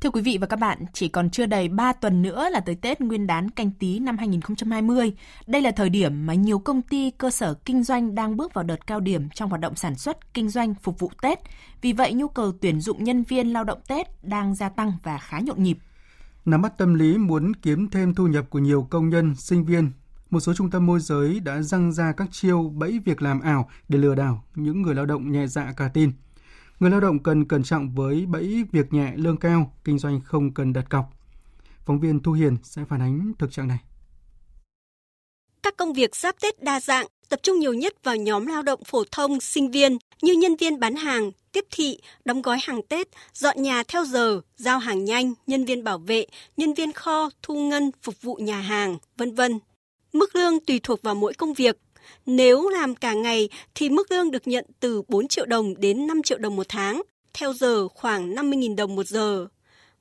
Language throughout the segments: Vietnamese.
Thưa quý vị và các bạn, chỉ còn chưa đầy 3 tuần nữa là tới Tết Nguyên đán canh tí năm 2020. Đây là thời điểm mà nhiều công ty, cơ sở kinh doanh đang bước vào đợt cao điểm trong hoạt động sản xuất, kinh doanh phục vụ Tết. Vì vậy, nhu cầu tuyển dụng nhân viên lao động Tết đang gia tăng và khá nhộn nhịp. Nắm bắt tâm lý muốn kiếm thêm thu nhập của nhiều công nhân, sinh viên, một số trung tâm môi giới đã răng ra các chiêu bẫy việc làm ảo để lừa đảo những người lao động nhẹ dạ cả tin. Người lao động cần cẩn trọng với bẫy việc nhẹ lương cao, kinh doanh không cần đặt cọc. Phóng viên Thu Hiền sẽ phản ánh thực trạng này. Các công việc giáp Tết đa dạng, tập trung nhiều nhất vào nhóm lao động phổ thông, sinh viên như nhân viên bán hàng, tiếp thị, đóng gói hàng Tết, dọn nhà theo giờ, giao hàng nhanh, nhân viên bảo vệ, nhân viên kho, thu ngân, phục vụ nhà hàng, vân vân. Mức lương tùy thuộc vào mỗi công việc, nếu làm cả ngày thì mức lương được nhận từ 4 triệu đồng đến 5 triệu đồng một tháng, theo giờ khoảng 50.000 đồng một giờ.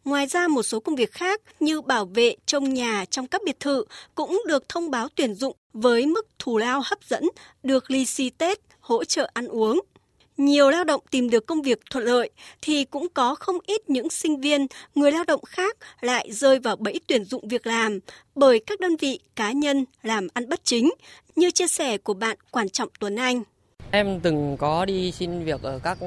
Ngoài ra một số công việc khác như bảo vệ trông nhà trong các biệt thự cũng được thông báo tuyển dụng với mức thù lao hấp dẫn, được lì xì Tết, hỗ trợ ăn uống nhiều lao động tìm được công việc thuận lợi thì cũng có không ít những sinh viên, người lao động khác lại rơi vào bẫy tuyển dụng việc làm bởi các đơn vị cá nhân làm ăn bất chính, như chia sẻ của bạn Quản Trọng Tuấn Anh. Em từng có đi xin việc ở các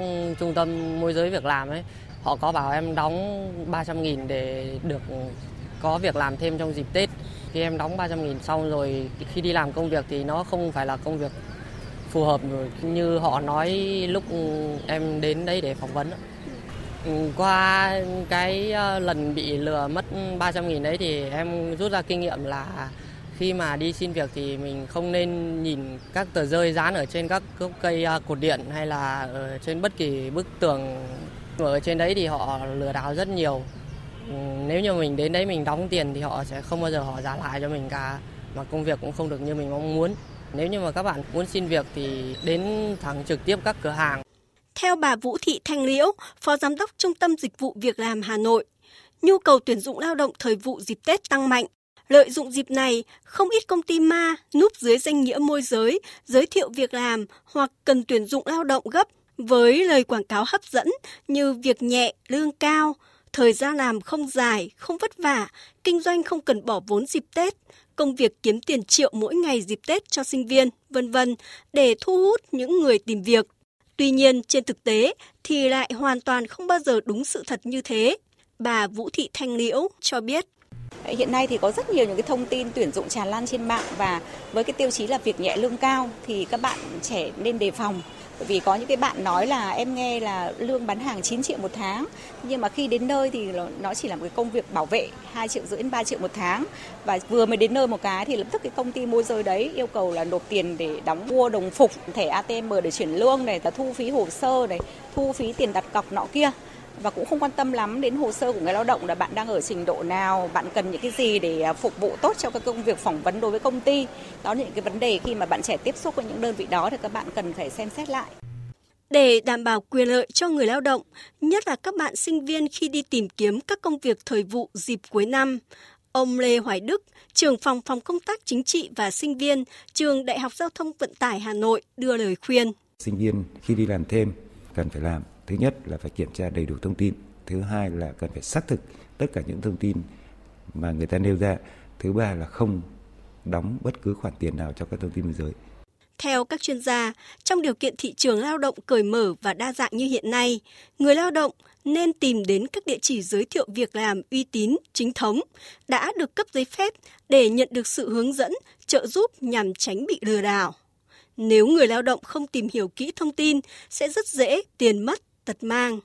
trung tâm môi giới việc làm ấy. Họ có bảo em đóng 300 nghìn để được có việc làm thêm trong dịp Tết. Khi em đóng 300 nghìn xong rồi khi đi làm công việc thì nó không phải là công việc phù hợp như họ nói lúc em đến đây để phỏng vấn. Qua cái ờ, lần bị lừa mất 300 nghìn đấy thì em rút ra kinh nghiệm là khi mà đi xin việc thì mình không nên nhìn các tờ rơi dán ở trên các gốc cây ờ, cột điện hay là ở trên bất kỳ bức tường ở trên đấy thì họ lừa đảo rất nhiều. Nếu như mình đến đấy mình đóng tiền thì họ sẽ không bao giờ họ trả lại cho mình cả, mà công việc cũng không được như mình mong muốn. Nếu như mà các bạn muốn xin việc thì đến thẳng trực tiếp các cửa hàng. Theo bà Vũ Thị Thanh Liễu, Phó Giám đốc Trung tâm Dịch vụ Việc làm Hà Nội, nhu cầu tuyển dụng lao động thời vụ dịp Tết tăng mạnh. Lợi dụng dịp này, không ít công ty ma núp dưới danh nghĩa môi giới, giới thiệu việc làm hoặc cần tuyển dụng lao động gấp với lời quảng cáo hấp dẫn như việc nhẹ, lương cao, thời gian làm không dài, không vất vả, kinh doanh không cần bỏ vốn dịp Tết, công việc kiếm tiền triệu mỗi ngày dịp Tết cho sinh viên, vân vân để thu hút những người tìm việc. Tuy nhiên, trên thực tế thì lại hoàn toàn không bao giờ đúng sự thật như thế. Bà Vũ Thị Thanh Liễu cho biết. Hiện nay thì có rất nhiều những cái thông tin tuyển dụng tràn lan trên mạng và với cái tiêu chí là việc nhẹ lương cao thì các bạn trẻ nên đề phòng. Bởi vì có những cái bạn nói là em nghe là lương bán hàng 9 triệu một tháng, nhưng mà khi đến nơi thì nó chỉ là một cái công việc bảo vệ 2 triệu rưỡi đến 3 triệu một tháng. Và vừa mới đến nơi một cái thì lập tức cái công ty môi giới đấy yêu cầu là nộp tiền để đóng mua đồng phục, thẻ ATM để chuyển lương này, là thu phí hồ sơ này, thu phí tiền đặt cọc nọ kia và cũng không quan tâm lắm đến hồ sơ của người lao động là bạn đang ở trình độ nào, bạn cần những cái gì để à, phục vụ tốt cho cái công việc phỏng vấn đối với công ty. Đó là những cái vấn đề khi mà bạn trẻ tiếp xúc với những đơn vị đó thì các bạn cần phải xem xét lại. Để đảm bảo quyền lợi cho người lao động, nhất là các bạn sinh viên khi đi tìm kiếm các công việc thời vụ dịp cuối năm, ông Lê Hoài Đức, trưởng phòng phòng công tác chính trị và sinh viên, trường Đại học Giao thông Vận tải Hà Nội đưa lời khuyên. Sinh viên khi đi làm thêm cần phải làm. Thứ nhất là phải kiểm tra đầy đủ thông tin. Thứ hai là cần phải xác thực tất cả những thông tin mà người ta nêu ra. Thứ ba là không đóng bất cứ khoản tiền nào cho các thông tin môi giới. Theo các chuyên gia, trong điều kiện thị trường lao động cởi mở và đa dạng như hiện nay, người lao động nên tìm đến các địa chỉ giới thiệu việc làm uy tín, chính thống, đã được cấp giấy phép để nhận được sự hướng dẫn, trợ giúp nhằm tránh bị lừa đảo. Nếu người lao động không tìm hiểu kỹ thông tin, sẽ rất dễ tiền mất, tật mang.